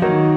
time.